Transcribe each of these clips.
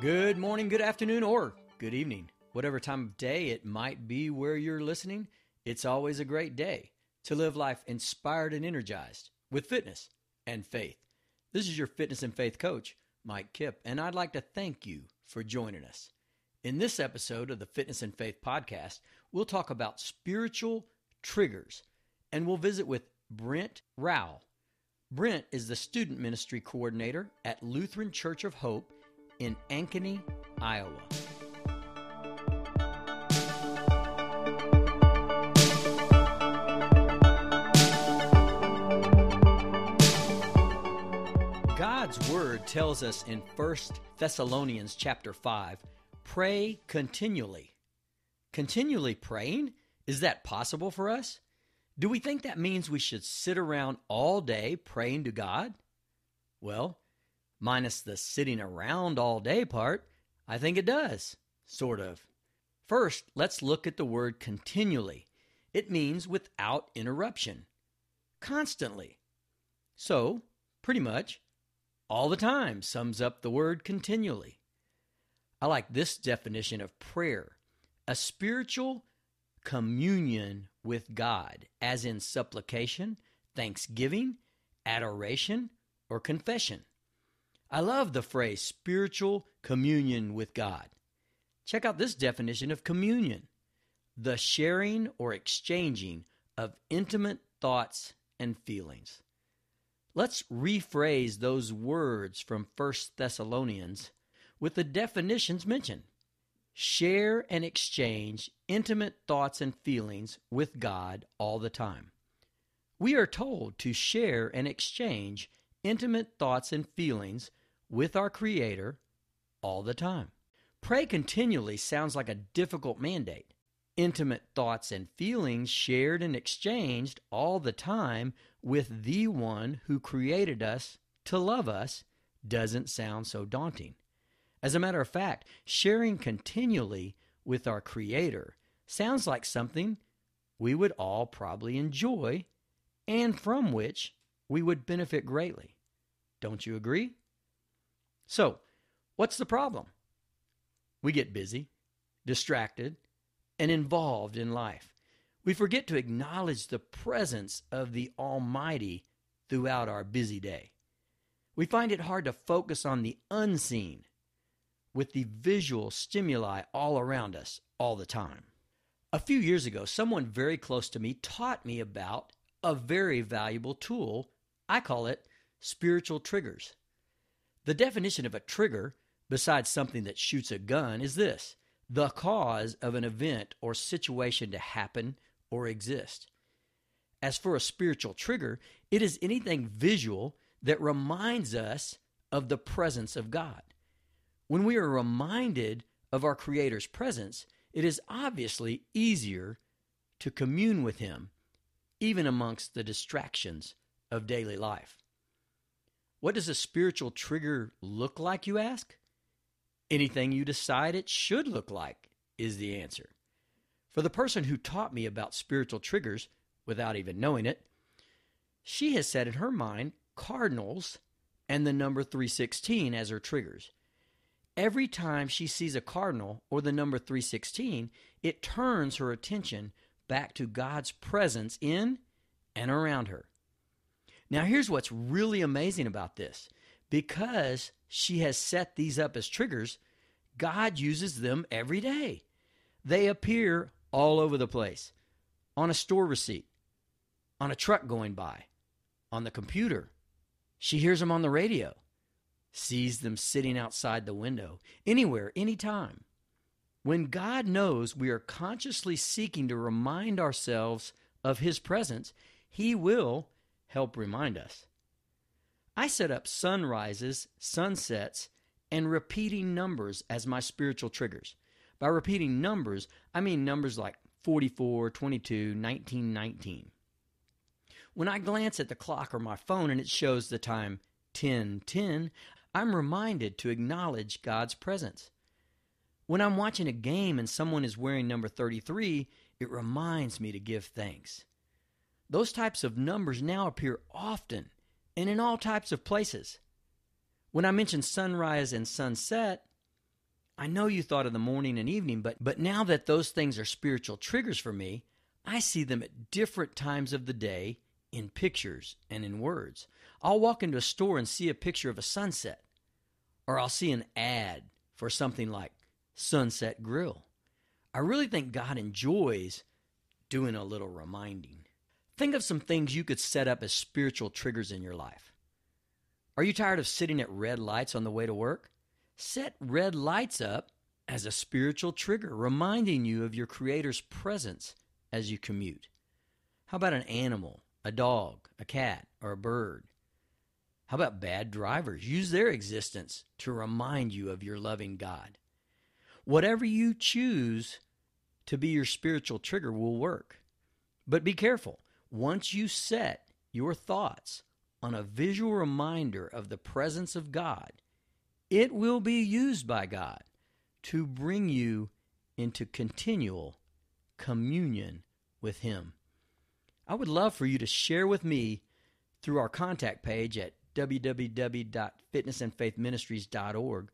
Good morning, good afternoon, or good evening. Whatever time of day it might be where you're listening, it's always a great day to live life inspired and energized with fitness and faith. This is your fitness and faith coach, Mike Kipp, and I'd like to thank you for joining us. In this episode of the Fitness and Faith podcast, we'll talk about spiritual triggers and we'll visit with Brent Rauch. Brent is the student ministry coordinator at Lutheran Church of Hope in Ankeny, Iowa. God's word tells us in 1 Thessalonians chapter 5, pray continually. Continually praying? Is that possible for us? Do we think that means we should sit around all day praying to God? Well, minus the sitting around all day part, I think it does, sort of. First, let's look at the word continually. It means without interruption, constantly. So, pretty much, all the time sums up the word continually. I like this definition of prayer a spiritual communion with God, as in supplication, thanksgiving, adoration, or confession. I love the phrase spiritual communion with God. Check out this definition of communion the sharing or exchanging of intimate thoughts and feelings. Let's rephrase those words from 1 Thessalonians with the definitions mentioned. Share and exchange intimate thoughts and feelings with God all the time. We are told to share and exchange intimate thoughts and feelings with our Creator all the time. Pray continually sounds like a difficult mandate. Intimate thoughts and feelings shared and exchanged all the time with the one who created us to love us doesn't sound so daunting. As a matter of fact, sharing continually with our Creator sounds like something we would all probably enjoy and from which we would benefit greatly. Don't you agree? So, what's the problem? We get busy, distracted, and involved in life. We forget to acknowledge the presence of the Almighty throughout our busy day. We find it hard to focus on the unseen with the visual stimuli all around us all the time. A few years ago, someone very close to me taught me about a very valuable tool. I call it spiritual triggers. The definition of a trigger, besides something that shoots a gun, is this the cause of an event or situation to happen or exist. As for a spiritual trigger, it is anything visual that reminds us of the presence of God. When we are reminded of our Creator's presence, it is obviously easier to commune with Him, even amongst the distractions of daily life. What does a spiritual trigger look like, you ask? Anything you decide it should look like is the answer. For the person who taught me about spiritual triggers without even knowing it, she has set in her mind cardinals and the number 316 as her triggers. Every time she sees a cardinal or the number 316, it turns her attention back to God's presence in and around her. Now, here's what's really amazing about this because she has set these up as triggers, God uses them every day. They appear all over the place on a store receipt, on a truck going by, on the computer. She hears them on the radio, sees them sitting outside the window, anywhere, anytime. When God knows we are consciously seeking to remind ourselves of His presence, He will help remind us. I set up sunrises, sunsets, and repeating numbers as my spiritual triggers. By repeating numbers, I mean numbers like 44, 22, 19, 19. When I glance at the clock or my phone and it shows the time 10, 10, I'm reminded to acknowledge God's presence. When I'm watching a game and someone is wearing number 33, it reminds me to give thanks. Those types of numbers now appear often and in all types of places. When I mention sunrise and sunset, I know you thought of the morning and evening, but, but now that those things are spiritual triggers for me, I see them at different times of the day in pictures and in words. I'll walk into a store and see a picture of a sunset, or I'll see an ad for something like Sunset Grill. I really think God enjoys doing a little reminding. Think of some things you could set up as spiritual triggers in your life. Are you tired of sitting at red lights on the way to work? Set red lights up as a spiritual trigger, reminding you of your Creator's presence as you commute. How about an animal, a dog, a cat, or a bird? How about bad drivers? Use their existence to remind you of your loving God. Whatever you choose to be your spiritual trigger will work. But be careful. Once you set your thoughts on a visual reminder of the presence of God, it will be used by God to bring you into continual communion with Him. I would love for you to share with me through our contact page at www.fitnessandfaithministries.org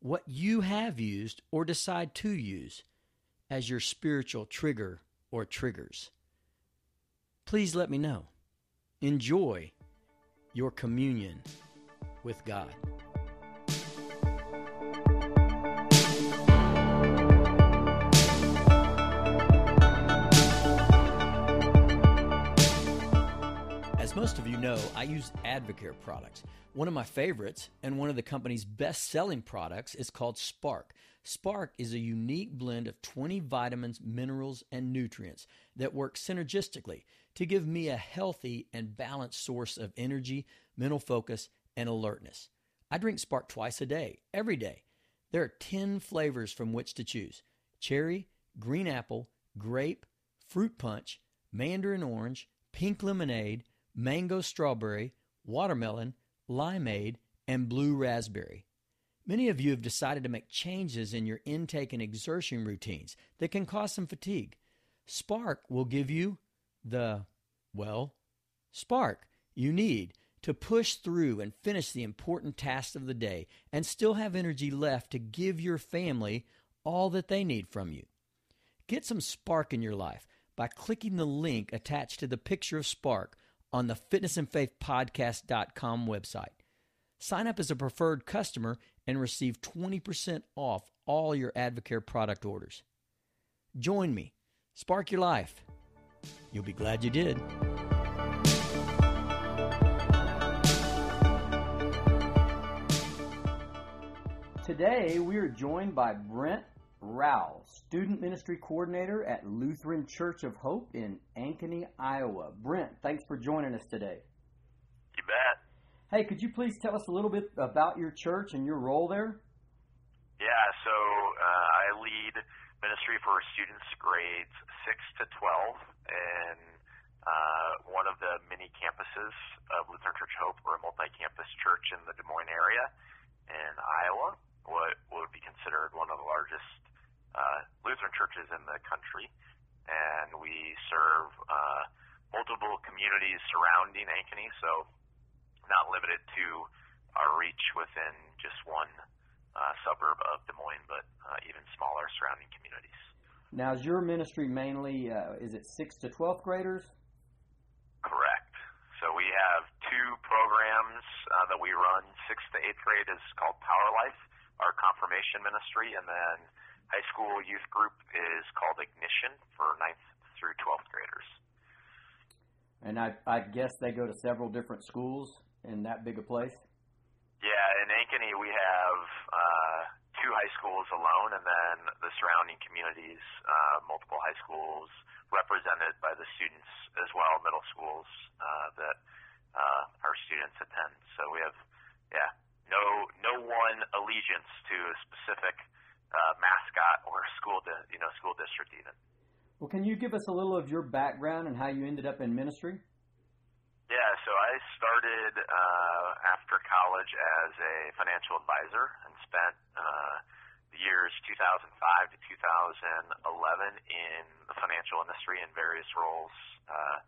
what you have used or decide to use as your spiritual trigger or triggers. Please let me know. Enjoy your communion with God. As most of you know, I use Advocare products. One of my favorites and one of the company's best selling products is called Spark. Spark is a unique blend of 20 vitamins, minerals, and nutrients that work synergistically to give me a healthy and balanced source of energy, mental focus, and alertness. I drink Spark twice a day, every day. There are 10 flavors from which to choose cherry, green apple, grape, fruit punch, mandarin orange, pink lemonade mango strawberry, watermelon, limeade, and blue raspberry. Many of you have decided to make changes in your intake and exertion routines that can cause some fatigue. Spark will give you the, well, spark you need to push through and finish the important tasks of the day and still have energy left to give your family all that they need from you. Get some spark in your life by clicking the link attached to the picture of Spark on the fitnessandfaithpodcast.com website. Sign up as a preferred customer and receive 20% off all your Advocare product orders. Join me. Spark your life. You'll be glad you did. Today, we are joined by Brent Rauch, Student Ministry Coordinator at Lutheran Church of Hope in Ankeny, Iowa. Brent, thanks for joining us today. You bet. Hey, could you please tell us a little bit about your church and your role there? Yeah, so uh, I lead ministry for students grades 6 to 12 in uh, one of the many campuses of Lutheran Church Hope. We're a multi campus church in the Des Moines area in Iowa, what would be considered one of the largest uh, Lutheran churches in the country, and we serve uh, multiple communities surrounding Ankeny, so not limited to our reach within just one uh, suburb of Des Moines, but uh, even smaller surrounding communities. Now, is your ministry mainly uh, is it six to twelfth graders? Correct. So we have two programs uh, that we run. Sixth to eighth grade is called Power Life, our confirmation ministry, and then high school youth group is called Ignition for ninth through 12th graders. And I, I guess they go to several different schools in that big a place? Yeah, in Ankeny we have uh, two high schools alone, and then the surrounding communities, uh, multiple high schools represented by the students as well, middle schools uh, that uh, our students attend. So we have, yeah, no no one allegiance to a specific uh, mascot or school, di- you know, school district even. Well, can you give us a little of your background and how you ended up in ministry? Yeah, so I started uh, after college as a financial advisor and spent uh, the years 2005 to 2011 in the financial industry in various roles. Uh,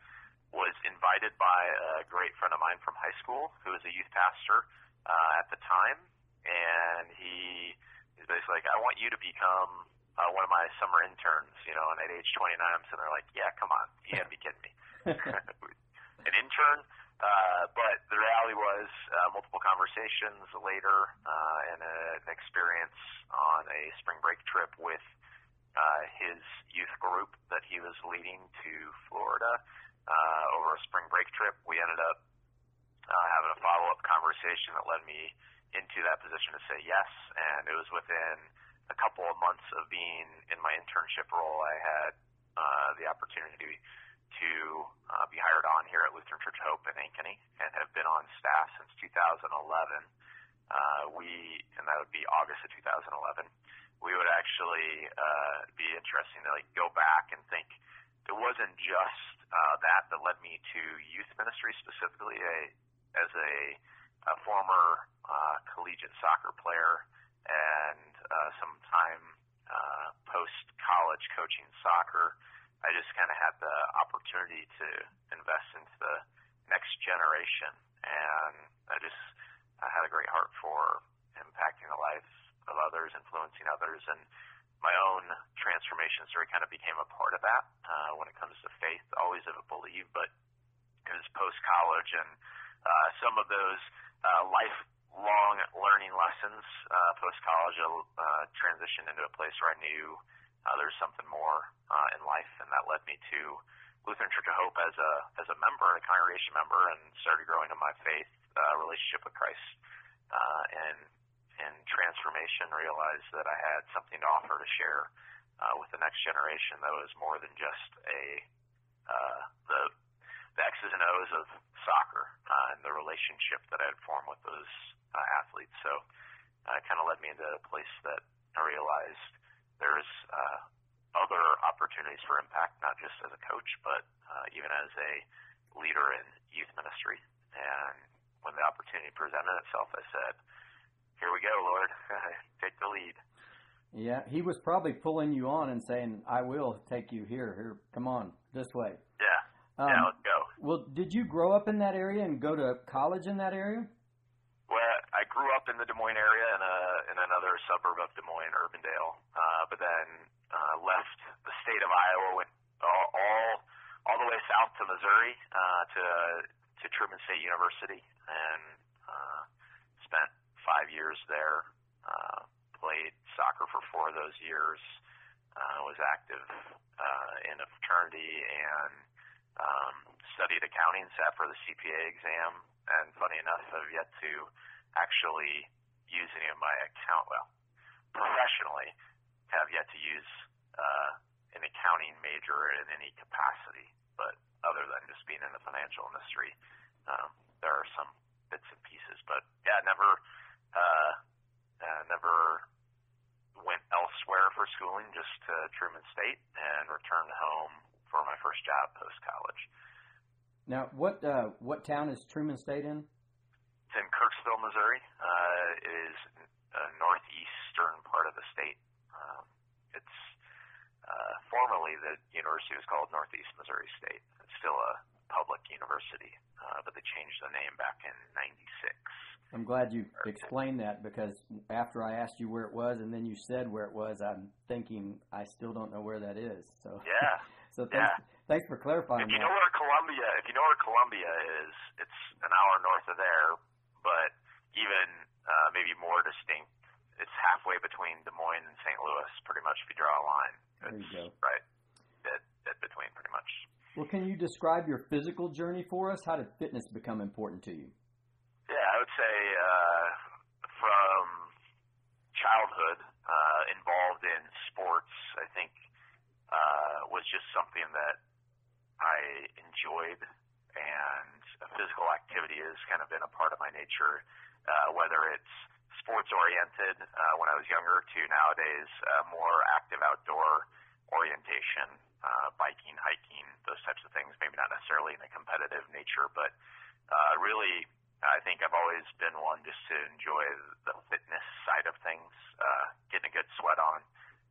was invited by a great friend of mine from high school who was a youth pastor uh, at the time, and he he's basically like, I want you to become uh, one of my summer interns, you know, and at age 29, I'm sitting there like, yeah, come on, you gotta be kidding me. An intern? Uh, but the reality was uh, multiple conversations later uh, and a, an experience on a spring break trip with uh, his youth group that he was leading to Florida uh, over a spring break trip. We ended up uh, having a follow up conversation that led me into that position to say yes, and it was within a couple of months of being in my internship role, I had uh, the opportunity to uh, be hired on here at Lutheran Church Hope in Ankeny and have been on staff since 2011. Uh, we, and that would be August of 2011. We would actually uh, be interesting to like go back and think it wasn't just uh, that that led me to youth ministry specifically. A, as a, a former uh, collegiate soccer player and uh, some time uh, post college coaching soccer. I just kind of had the opportunity to invest into the next generation, and I just I had a great heart for impacting the lives of others, influencing others, and my own transformation story kind of became a part of that uh, when it comes to faith. Always have believed, but it was post college, and uh, some of those uh, lifelong learning lessons uh, post college uh, transitioned into a place where I knew uh, there's something more uh, in life, and that led me to Lutheran Church of Hope as a as a member, a congregation member, and started growing in my faith uh, relationship with Christ. Uh, and in transformation, realized that I had something to offer to share uh, with the next generation that was more than just a uh, the the X's and O's of soccer uh, and the relationship that I had formed with those uh, athletes. So uh, it kind of led me into a place that I realized there's uh, other opportunities for impact, not just as a coach, but uh, even as a leader in youth ministry. And when the opportunity presented itself, I said, "Here we go, Lord, take the lead." Yeah, he was probably pulling you on and saying, "I will take you here. Here, come on, this way." Yeah. Um, yeah, let's go. Well, did you grow up in that area and go to college in that area? Well, I grew up in the Des Moines area in a in another suburb of Des Moines, Urbandale, uh, but then uh, left the state of Iowa, went all all, all the way south to Missouri uh, to to Truman State University, and uh, spent five years there. Uh, played soccer for four of those years. Uh, was active uh, in a fraternity and um, studied accounting, sat for the CPA exam, and funny enough, I've yet to actually use any of my account. Well, professionally, have yet to use uh, an accounting major in any capacity. But other than just being in the financial industry, um, there are some bits and pieces. But yeah, never, uh, uh, never went elsewhere for schooling, just to Truman State, and returned home for my first job post college. Now, what uh, what town is Truman State in? It's in Kirksville, Missouri. Uh, it is a northeastern part of the state. Um, it's uh, formerly the university was called Northeast Missouri State. It's still a public university, uh, but they changed the name back in '96. I'm glad you explained that because after I asked you where it was and then you said where it was, I'm thinking I still don't know where that is. So yeah, so thanks, yeah. thanks for clarifying. If you that. know where Columbia, if you know where Columbia is, it's an hour north of there, even uh, maybe more distinct, it's halfway between Des Moines and St. Louis. Pretty much, if you draw a line, there you go. Right, dead, dead between, pretty much. Well, can you describe your physical journey for us? How did fitness become important to you? Yeah, I would say uh, from childhood, uh, involved in sports, I think uh, was just something that I enjoyed, and physical activity has kind of been a part of my nature, uh, whether it's sports oriented uh, when I was younger to nowadays uh, more active outdoor orientation, uh, biking, hiking, those types of things. Maybe not necessarily in a competitive nature, but uh, really I think I've always been one just to enjoy the fitness side of things, uh, getting a good sweat on.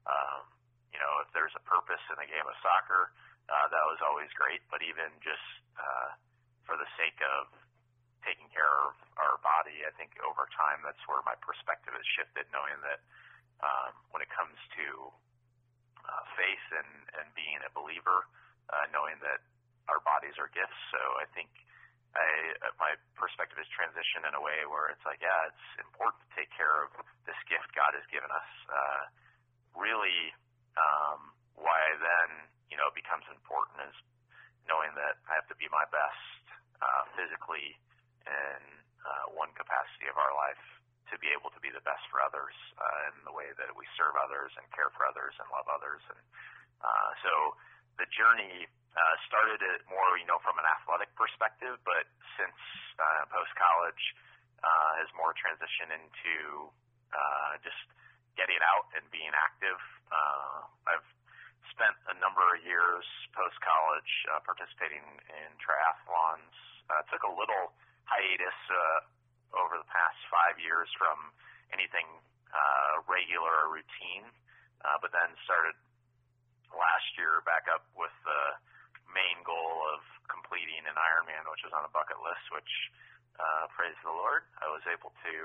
Um, you know, if there's a purpose in a game of soccer, uh, that was always great. But even just uh, for the sake of taking care of our body, I think over time that's where my perspective has shifted, knowing that um, when it comes to uh, faith and, and being a believer, uh, knowing that our bodies are gifts. So I think I, uh, my perspective is transition in a way where it's like, yeah, it's important to take care of this gift God has given us. Uh, really, um, why then, you know, it becomes important is knowing that I have to be my best uh, physically in uh, one capacity of our life to be able to be the best for others uh, in the way that we serve others and care for others and love others. And uh, so the journey uh, started it more, you know, from an athletic perspective, but since uh, post college uh, has more transitioned into uh, just getting out and being active. Uh, I've spent a number of years post college uh, participating in triathlons. Uh, took a little hiatus uh, over the past five years from anything uh, regular or routine, uh, but then started last year back up with the main goal of completing an Ironman, which was on a bucket list, which, uh, praise the Lord, I was able to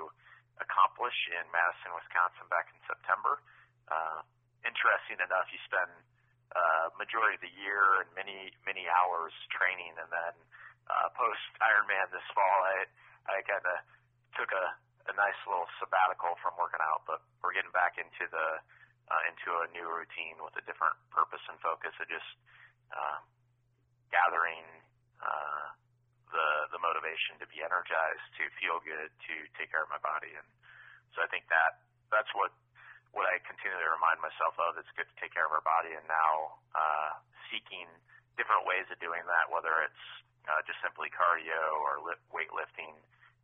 accomplish in Madison, Wisconsin back in September. Uh, interesting enough, you spend uh, majority of the year and many, many hours training, and then uh, post Ironman this fall, I I kind of took a, a nice little sabbatical from working out, but we're getting back into the uh, into a new routine with a different purpose and focus of just uh, gathering uh, the the motivation to be energized, to feel good, to take care of my body, and so I think that that's what what I continually remind myself of. It's good to take care of our body, and now uh, seeking different ways of doing that, whether it's uh, just simply cardio or lift, weightlifting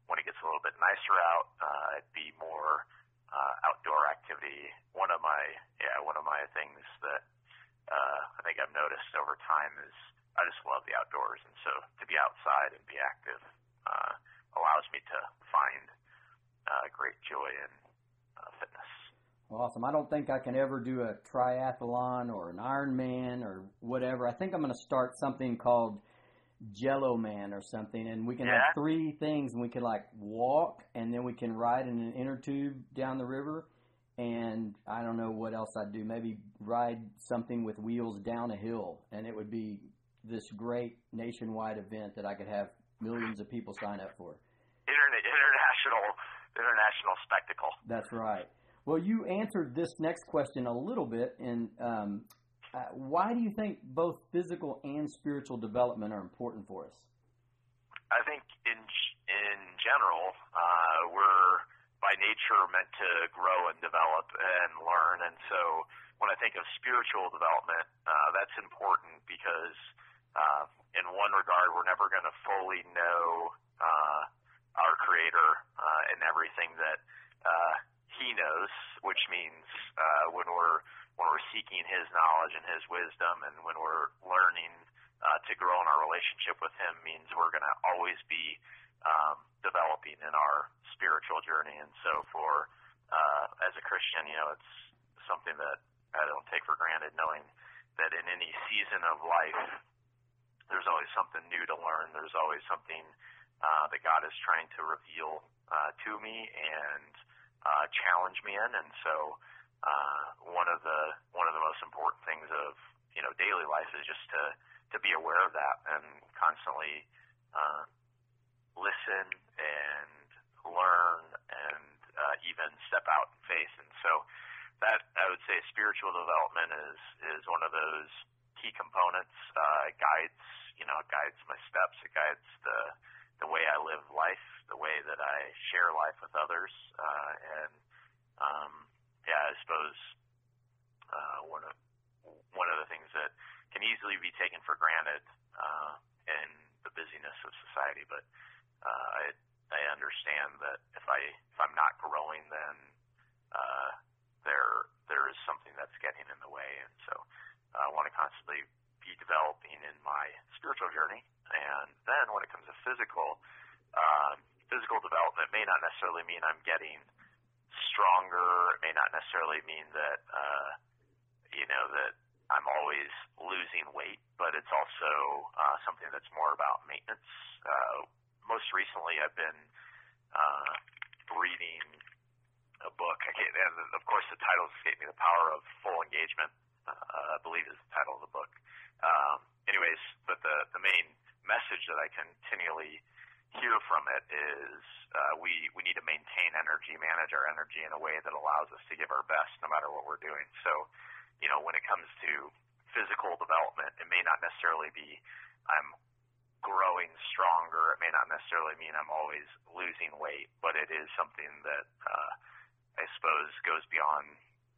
when it gets a little bit nicer out, uh, it'd be more uh, outdoor activity. One of my yeah, one of my things that uh, I think I've noticed over time is I just love the outdoors, and so to be outside and be active uh, allows me to find uh, great joy in uh, fitness. Awesome. I don't think I can ever do a triathlon or an Ironman or whatever. I think I'm going to start something called Jello Man or something, and we can Yeah. have three things, and we can like walk, and then we can ride in an inner tube down the river, and I don't know what else I'd do. Maybe ride something with wheels down a hill, and it would be this great nationwide event that I could have millions of people sign up for. Internet, international international spectacle. That's right. Well, you answered this next question a little bit, and um, uh, why do you think both physical and spiritual development are important for us? I think in in general, uh, we're by nature meant to grow and develop and learn. And so, when I think of spiritual development, uh, that's important because, uh, in one regard, we're never going to fully know uh, our Creator uh, and everything that uh, He knows, which means uh, when we're when we're seeking His knowledge and His wisdom, and when we're learning uh, to grow in our relationship with Him means we're going to always be um, developing in our spiritual journey. And so, for uh, as a Christian, you know, it's something that I don't take for granted, knowing that in any season of life, there's always something new to learn. There's always something uh, that God is trying to reveal uh, to me and uh, challenge me in. And so, uh, one of the one of the most important things of you know daily life is just to to be aware of that and constantly uh, listen and learn and uh, even step out in faith. And so that I would say spiritual development is is one of those key components. Uh, it guides you know it guides my steps. It guides the the way I live life, the way that I share life with others, uh, and um, yeah, I suppose uh, one of one of the things that can easily be taken for granted uh, in the busyness of society. But uh, I I understand that if I if I'm not growing, then uh, there there is something that's getting in the way, and so uh, I want to constantly be developing in my spiritual journey. And then when it comes to physical, um, physical development may not necessarily mean I'm getting stronger. May not necessarily mean that uh, you know that I'm always losing weight, but it's also uh, something that's more about maintenance. Uh, most recently, I've been uh, reading a book. I can't, and of course, the title escaped me. The Power of Full Engagement, uh, I believe, is the title of the book. Um, anyways, but the the main message that I continually hear from it is uh, we we need to maintain energy, manage our energy in a way that allows us to give our best, no matter what we're doing. So, you know, when it comes to physical development, it may not necessarily be I'm growing stronger. It may not necessarily mean I'm always losing weight, but it is something that uh, I suppose goes beyond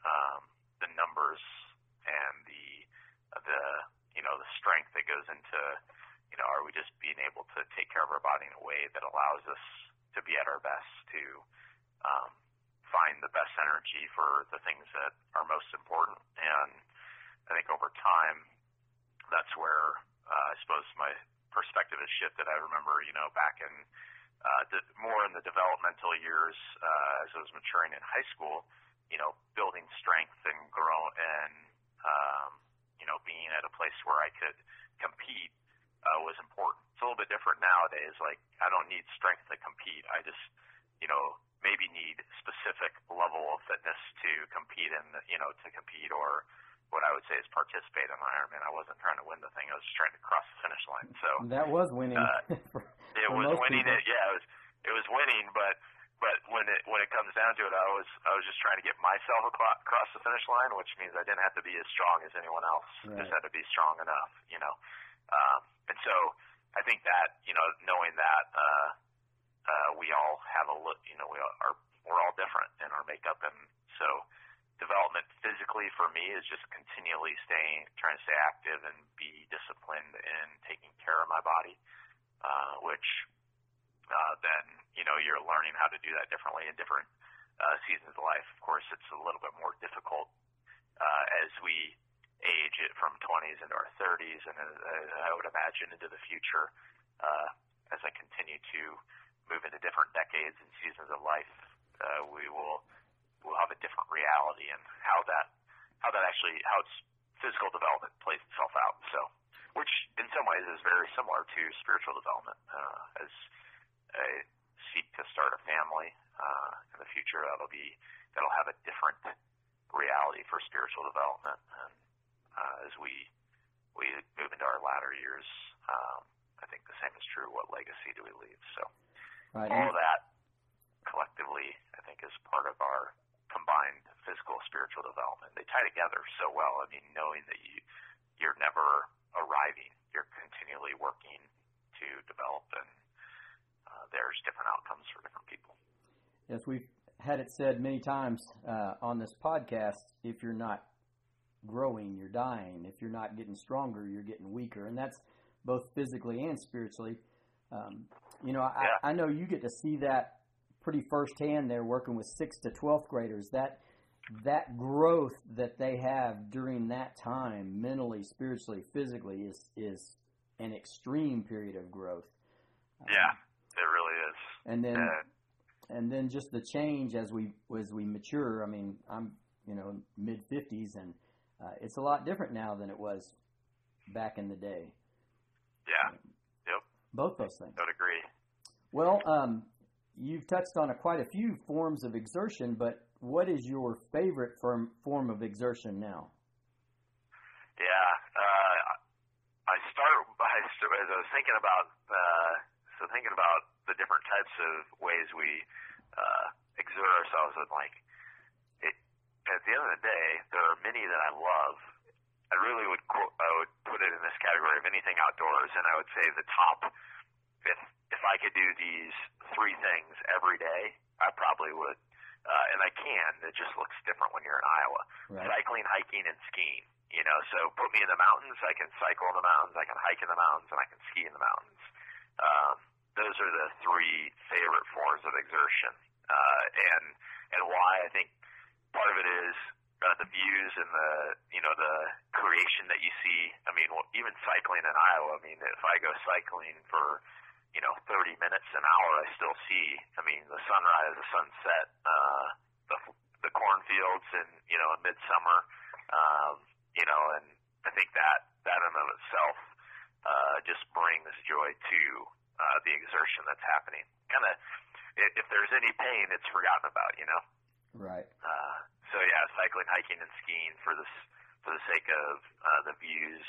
um, the numbers and the the you know the strength that goes into you know are we just being able to take care of our body in a way that allows us to be at our best to um, find the best energy for the things that are most important and I think over time that's where uh, I suppose my perspective has shifted. I remember, you know, back in uh, the, more in the developmental years uh, as I was maturing in high school, you know, building strength and grow and um, you know being at a place where I could compete uh, was important. It's a little bit different nowadays. Like I don't need strength to compete. I just you know maybe need specific level of fitness to compete in you know to compete or what I would say is participate in Ironman. I wasn't trying to win the thing. I was just trying to cross the finish line. So that was winning. Uh, for, it for was winning. It, yeah, it was. It was winning, but but when it when it comes down to it, I was I was just trying to get myself across the finish line, which means I didn't have to be as strong as anyone else. Right. Just had to be strong enough, you know. Um, and so I think that you know knowing that uh, uh, we all have a look, you know, we are we're all different in our makeup, and so development physically for me is just continually staying, trying to stay active and be disciplined in taking care of my body, uh, which uh, then you know you're learning how to do that differently in different uh, seasons of life. Of course, it's a little bit more difficult uh, as we age it from 20s into our 30s, and uh, I would imagine into the future uh, as I continue to move into different decades and seasons of life, uh, we will will have a different reality and how that how that actually how its physical development plays itself out. So, which in some ways is very similar to spiritual development. Uh, as I seek to start a family uh, in the future, that'll be that'll have a different reality for spiritual development. And uh, as we we move into our latter years, um, I think the same is true. What legacy do we leave? So, right. all of that collectively, I think, is part of our combined physical spiritual development. They tie together so well. I mean, knowing that you you're never arriving, you're continually working to develop, and uh, there's different outcomes for different people. Yes, we've had it said many times uh, on this podcast. If you're not growing, you're dying. If you're not getting stronger, you're getting weaker, and that's both physically and spiritually. Um, you know, I, yeah. I know you get to see that pretty firsthand there working with sixth to twelfth graders. That that growth that they have during that time, mentally, spiritually, physically, is is an extreme period of growth. Yeah, it really is. And then, yeah. and then just the change as we as we mature. I mean, I'm you know mid fifties, and uh, it's a lot different now than it was back in the day. Yeah. Yep. Both those things. I would agree. Well, um, you've touched on a, quite a few forms of exertion, but what is your favorite form, form of exertion now? Yeah, uh, I start by as I was thinking about uh, so thinking about the different types of ways we uh, exert ourselves, and like at the end of the day, there are many that I love. I really would I would put it in this category of anything outdoors, and I would say the top if if I could do these three things every day, I probably would. Uh, and I can. It just looks different when you're in Iowa. Right. Cycling, hiking, and skiing. You know, so put me in the mountains. I can cycle in the mountains. I can hike in the mountains, and I can ski in the mountains. Um, those are the three favorite forms of exertion. Uh, and and why I think part of it is uh, the views and the you know the creation that you see. I mean, well, even cycling in Iowa. I mean, if I go cycling for you know, 30 minutes, an hour, I still see. I mean, the sunrise, the sunset, uh, the the cornfields, and you know, in midsummer, um, you know, and I think that that in of itself uh, just brings joy to uh, the exertion that's happening. Kind of, if there's any pain, it's forgotten about, you know. Right. Uh, so yeah, cycling, hiking, and skiing for this for the sake of uh, the views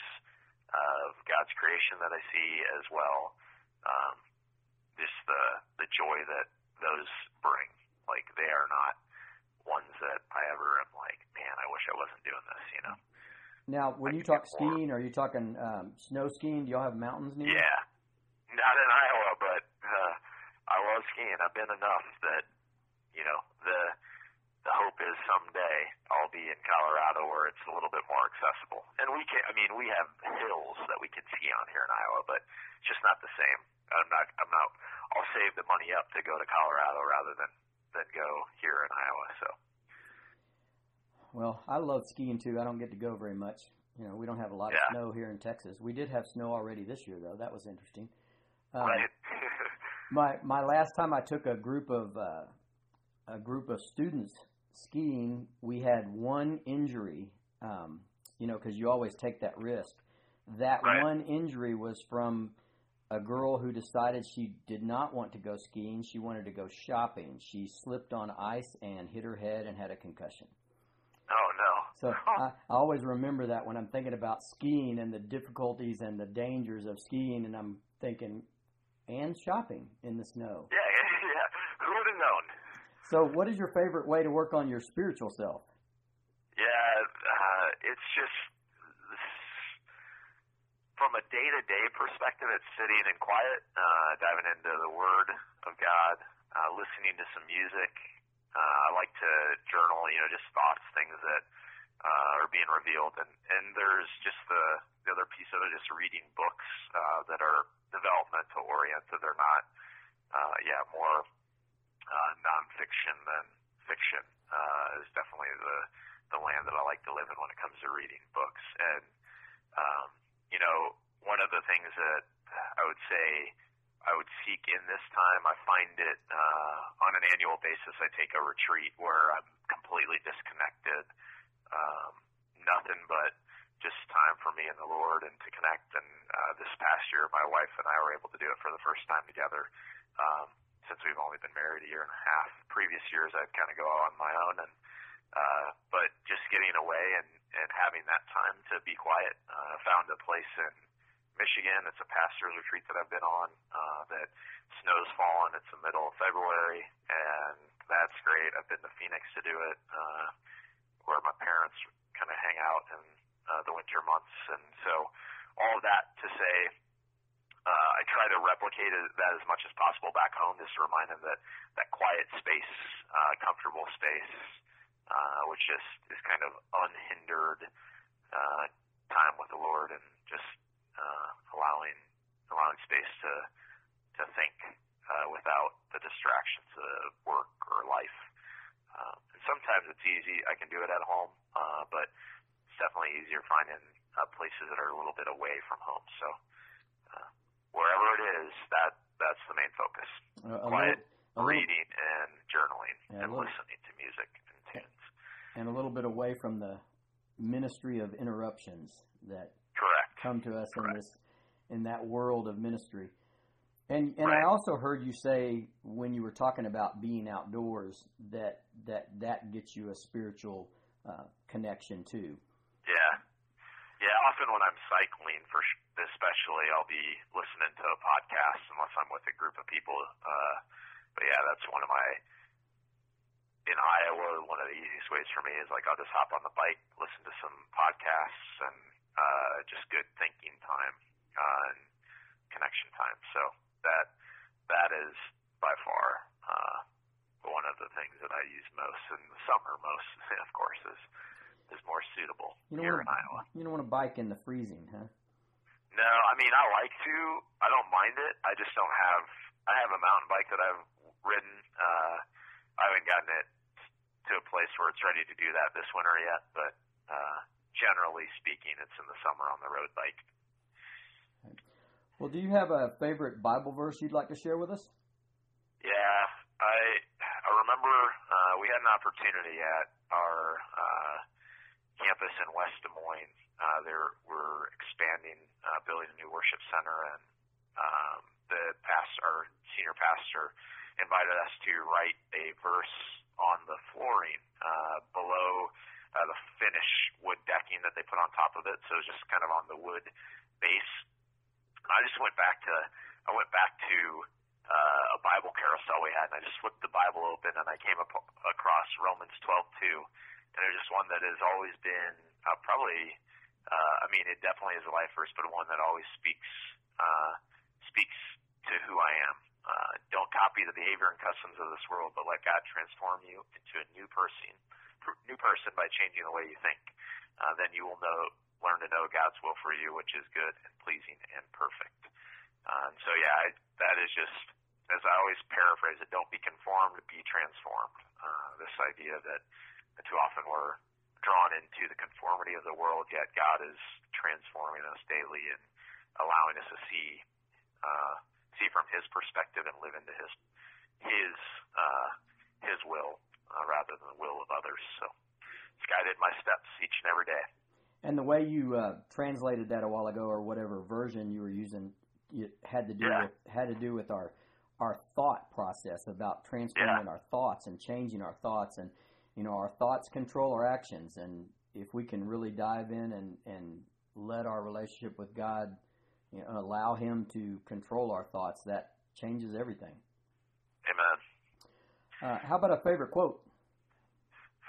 of God's creation that I see, as well, um, just the the joy that those bring. Like they are not ones that I ever am like, man, I wish I wasn't doing this. You know. Now, when I you talk get more. skiing, are you talking um, snow skiing? Do y'all have mountains near? Yeah, not in Iowa, but uh, I love skiing. I've been enough that you know the the hope is someday I'll be in Colorado where it's a little bit more accessible. And we can, I mean, we have hills that we can ski on here in Iowa, but it's just not the same. I'm not, I'm not. I'll save the money up to go to Colorado rather than than go here in Iowa. So Well, I love skiing too. I don't get to go very much. You know, we don't have a lot Yeah. of snow here in Texas. We did have snow already this year, though. That was interesting. Um, right. My my last time I took a group of uh, a group of students skiing, we had one injury. Um, you know, because you always take that risk. That Right. one injury was from a girl who decided she did not want to go skiing. She wanted to go shopping. She slipped on ice and hit her head and had a concussion. oh no. So I, I always remember that when I'm thinking about skiing and the difficulties and the dangers of skiing, and I'm thinking, and shopping in the snow. Yeah. Who would have known? So, what is your favorite way to work on your spiritual self? Yeah, uh, it's just from a day to day perspective, it's sitting in quiet, uh, diving into the Word of God, uh, listening to some music. Uh, I like to journal, you know, just thoughts, things that uh, are being revealed, and and there's just the the other piece of it is just reading books uh, that are developmental oriented. They're not, uh, yeah, more uh, nonfiction than fiction. Uh, is definitely the the land that I like to live in when it comes to reading books. And um, you know, one of the things that I would say I would seek in this time, I find it uh, on an annual basis. I take a retreat where I'm completely disconnected, um, nothing but just time for me and the Lord and to connect. And uh, this past year, my wife and I were able to do it for the first time together. Um, since we've only been married a year and a half. Previous years, I'd kind of go on my own, and uh, but just getting away and and having that time to be quiet. Uh, found a place in Michigan. It's a pastor's retreat that I've been on. Uh, that snow's fallen. It's the middle of February, and that's great. I've been to Phoenix to do it, uh, where my parents kind of hang out in uh, the winter months, and so all of that to say uh, I try to replicate that as much as possible back home, just to remind them that that quiet space, uh, comfortable space, uh, which just is kind of unhindered uh, time with the Lord and just uh, allowing allowing space to to think uh, without the distractions of work or life. Um, and sometimes it's easy. I can do it at home, uh, but it's definitely easier finding uh, places that are a little bit away from home. So wherever it is, that that's the main focus. A, a Quiet, little, a little, reading and journaling Yeah, and little- listening to music and tunes. and a little bit away from the ministry of interruptions that Correct. come to us in this in that world of ministry. And and I also heard you say when you were talking about being outdoors that that that gets you a spiritual uh, connection too. Yeah. Yeah, often when I'm cycling, for sh- especially, I'll be listening to a podcast unless I'm with a group of people. Uh, but yeah, that's one of my in Iowa. One of the easiest ways for me is like I'll just hop on the bike, listen to some podcasts, and uh, just good thinking time uh, and connection time. So that that is by far uh, one of the things that I use most in the summer. Most, of course, is is more suitable You don't here want in Iowa. you don't want to bike in the freezing, huh? No, I mean I like to. I don't mind it. I just don't have. I have a mountain bike that I've ridden. Uh, I haven't gotten it to a place where it's ready to do that this winter yet. But uh, generally speaking, it's in the summer on the road bike. Well, do you have a favorite Bible verse you'd like to share with us? Yeah, I I remember uh, we had an opportunity at our uh, campus in West Des Moines. Uh, there we're expanding, uh, building a new worship center, and um, the pastor, our senior pastor, invited us to write a verse on the flooring uh, below uh, the finish wood decking that they put on top of it. So it was just kind of on the wood base. I just went back to I went back to uh, a Bible carousel we had, and I just flipped the Bible open, and I came up across Romans 12:2, and it's just one that has always been uh, probably. Uh, I mean, it definitely is a life verse, but one that always speaks uh, speaks to who I am. Uh, don't copy the behavior and customs of this world, but let God transform you into a new person, new person by changing the way you think. Uh, then you will know, learn to know God's will for you, which is good and pleasing and perfect. Uh, and so, yeah, I, that is just, as I always paraphrase it, don't be conformed, be transformed. Uh, this idea that too often we're drawn into the conformity of the world, yet God is transforming us daily and allowing us to see uh, see from His perspective and live into His His uh, His will uh, rather than the will of others. So it's guided my steps each and every day. And the way you uh, translated that a while ago, or whatever version you were using, it had to do yeah. with had to do with our our thought process about transforming yeah. our thoughts and changing our thoughts, and you know our thoughts control our actions, and if we can really dive in and and let our relationship with God you know, allow Him to control our thoughts, that changes everything. Amen. Uh, how about a favorite quote?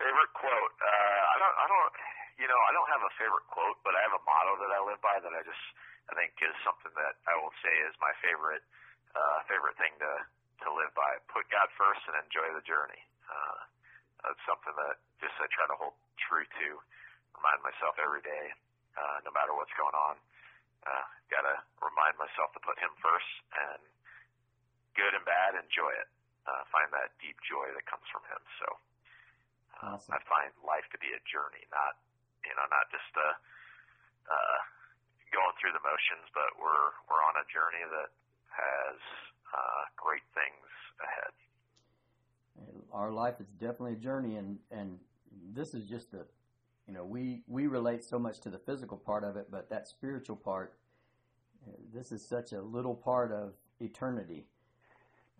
Favorite quote? Uh, I don't. I don't. You know, I don't have a favorite quote, but I have a motto that I live by that I just I think is something that I will say is my favorite uh, favorite thing to to live by. Put God first and enjoy the journey. Uh, that's something that just I try to hold true to. Remind myself every day, uh, no matter what's going on uh, got to remind myself to put Him first, and good and bad, enjoy it. Uh, find that deep joy that comes from Him. So uh, awesome. I find life to be a journey, not you know, not just a uh, uh, going through the motions, but we're we're on a journey that has uh, great things ahead. Our life is definitely a journey, and and this is just a you know, we, we relate so much to the physical part of it, but that spiritual part, this is such a little part of eternity.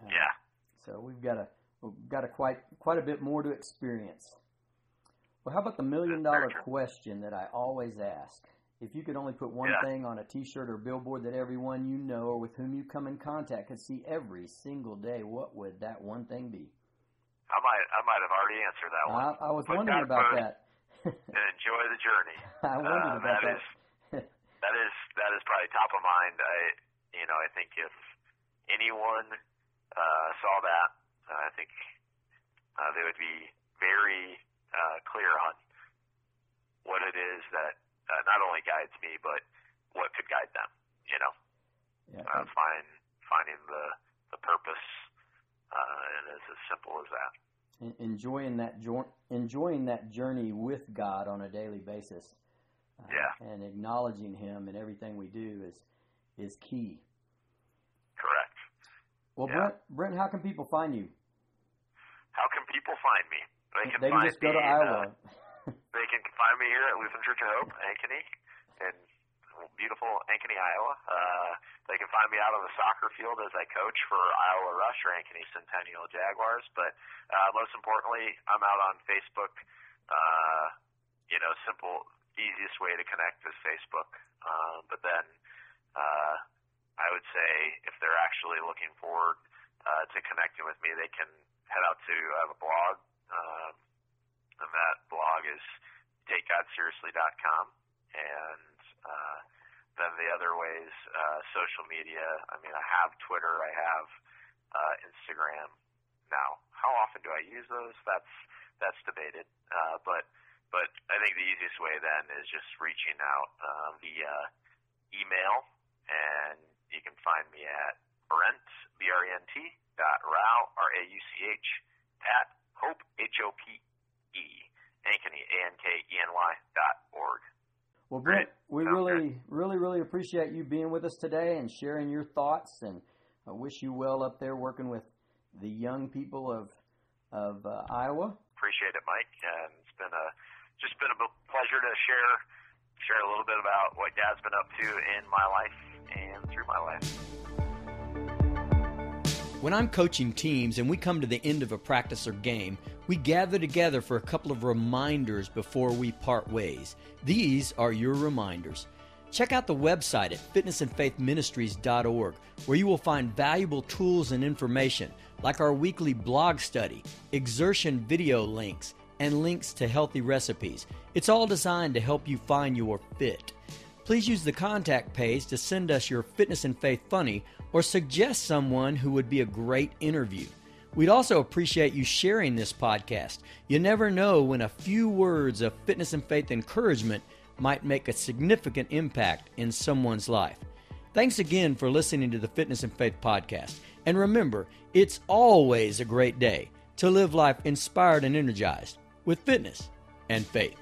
Uh, yeah. So we've got a we've got a quite quite a bit more to experience. Well, how about the million dollar question that I always ask? If you could only put one yeah. thing on a T-shirt or billboard that everyone you know or with whom you come in contact could see every single day, what would that one thing be? I might I might have already answered that one. I, I was put wondering about that. and enjoy the journey. I wondered uh, about that. Is, that is that is probably top of mind. I you know I think if anyone uh, saw that, uh, I think uh, they would be very uh, clear on what it is that uh, not only guides me, but what could guide them. You know, yeah, uh, find finding the the purpose, uh, and it's as simple as that enjoying that enjoying that journey with God on a daily basis. Uh, yeah. And acknowledging Him in everything we do is is key. Correct. Well, yeah. Brent, Brent, how can people find you? How can people find me? They can, they can just go to Iowa. Uh, they can find me here at Lutheran Church of Hope, Ankeny, and beautiful Ankeny, Iowa. Uh, they can find me out on the soccer field as I coach for Iowa Rush or Ankeny Centennial Jaguars. But uh, most importantly, I'm out on Facebook. Uh, you know, simple, easiest way to connect is Facebook. Uh, but then uh, I would say if they're actually looking forward uh, to connecting with me, they can head out to I have a blog, um, and that blog is takegodseriously.com, and uh, then the other ways, uh, social media. I mean, I have Twitter, I have uh, Instagram. Now, how often do I use those? That's that's debated. Uh, but but I think the easiest way then is just reaching out uh, via email, and you can find me at Brent B R E N T dot Rauch R A U C H at Hope H O P E Ankeny A N K E N Y dot org. Well, Brent, we really, really, really appreciate you being with us today and sharing your thoughts. And I wish you well up there working with the young people of of uh, Iowa. Appreciate it, Mike. And it's been a just been a pleasure to share share a little bit about what Dad's been up to in my life and through my life. When I'm coaching teams and we come to the end of a practice or game, we gather together for a couple of reminders before we part ways. These are your reminders. Check out the website at fitnessandfaithministries.org where you will find valuable tools and information like our weekly blog study, exertion video links, and links to healthy recipes. It's all designed to help you find your fit. Please use the contact page to send us your fitness and faith funny or suggest someone who would be a great interview. We'd also appreciate you sharing this podcast. You never know when a few words of fitness and faith encouragement might make a significant impact in someone's life. Thanks again for listening to the Fitness and Faith podcast. And remember, it's always a great day to live life inspired and energized with fitness and faith.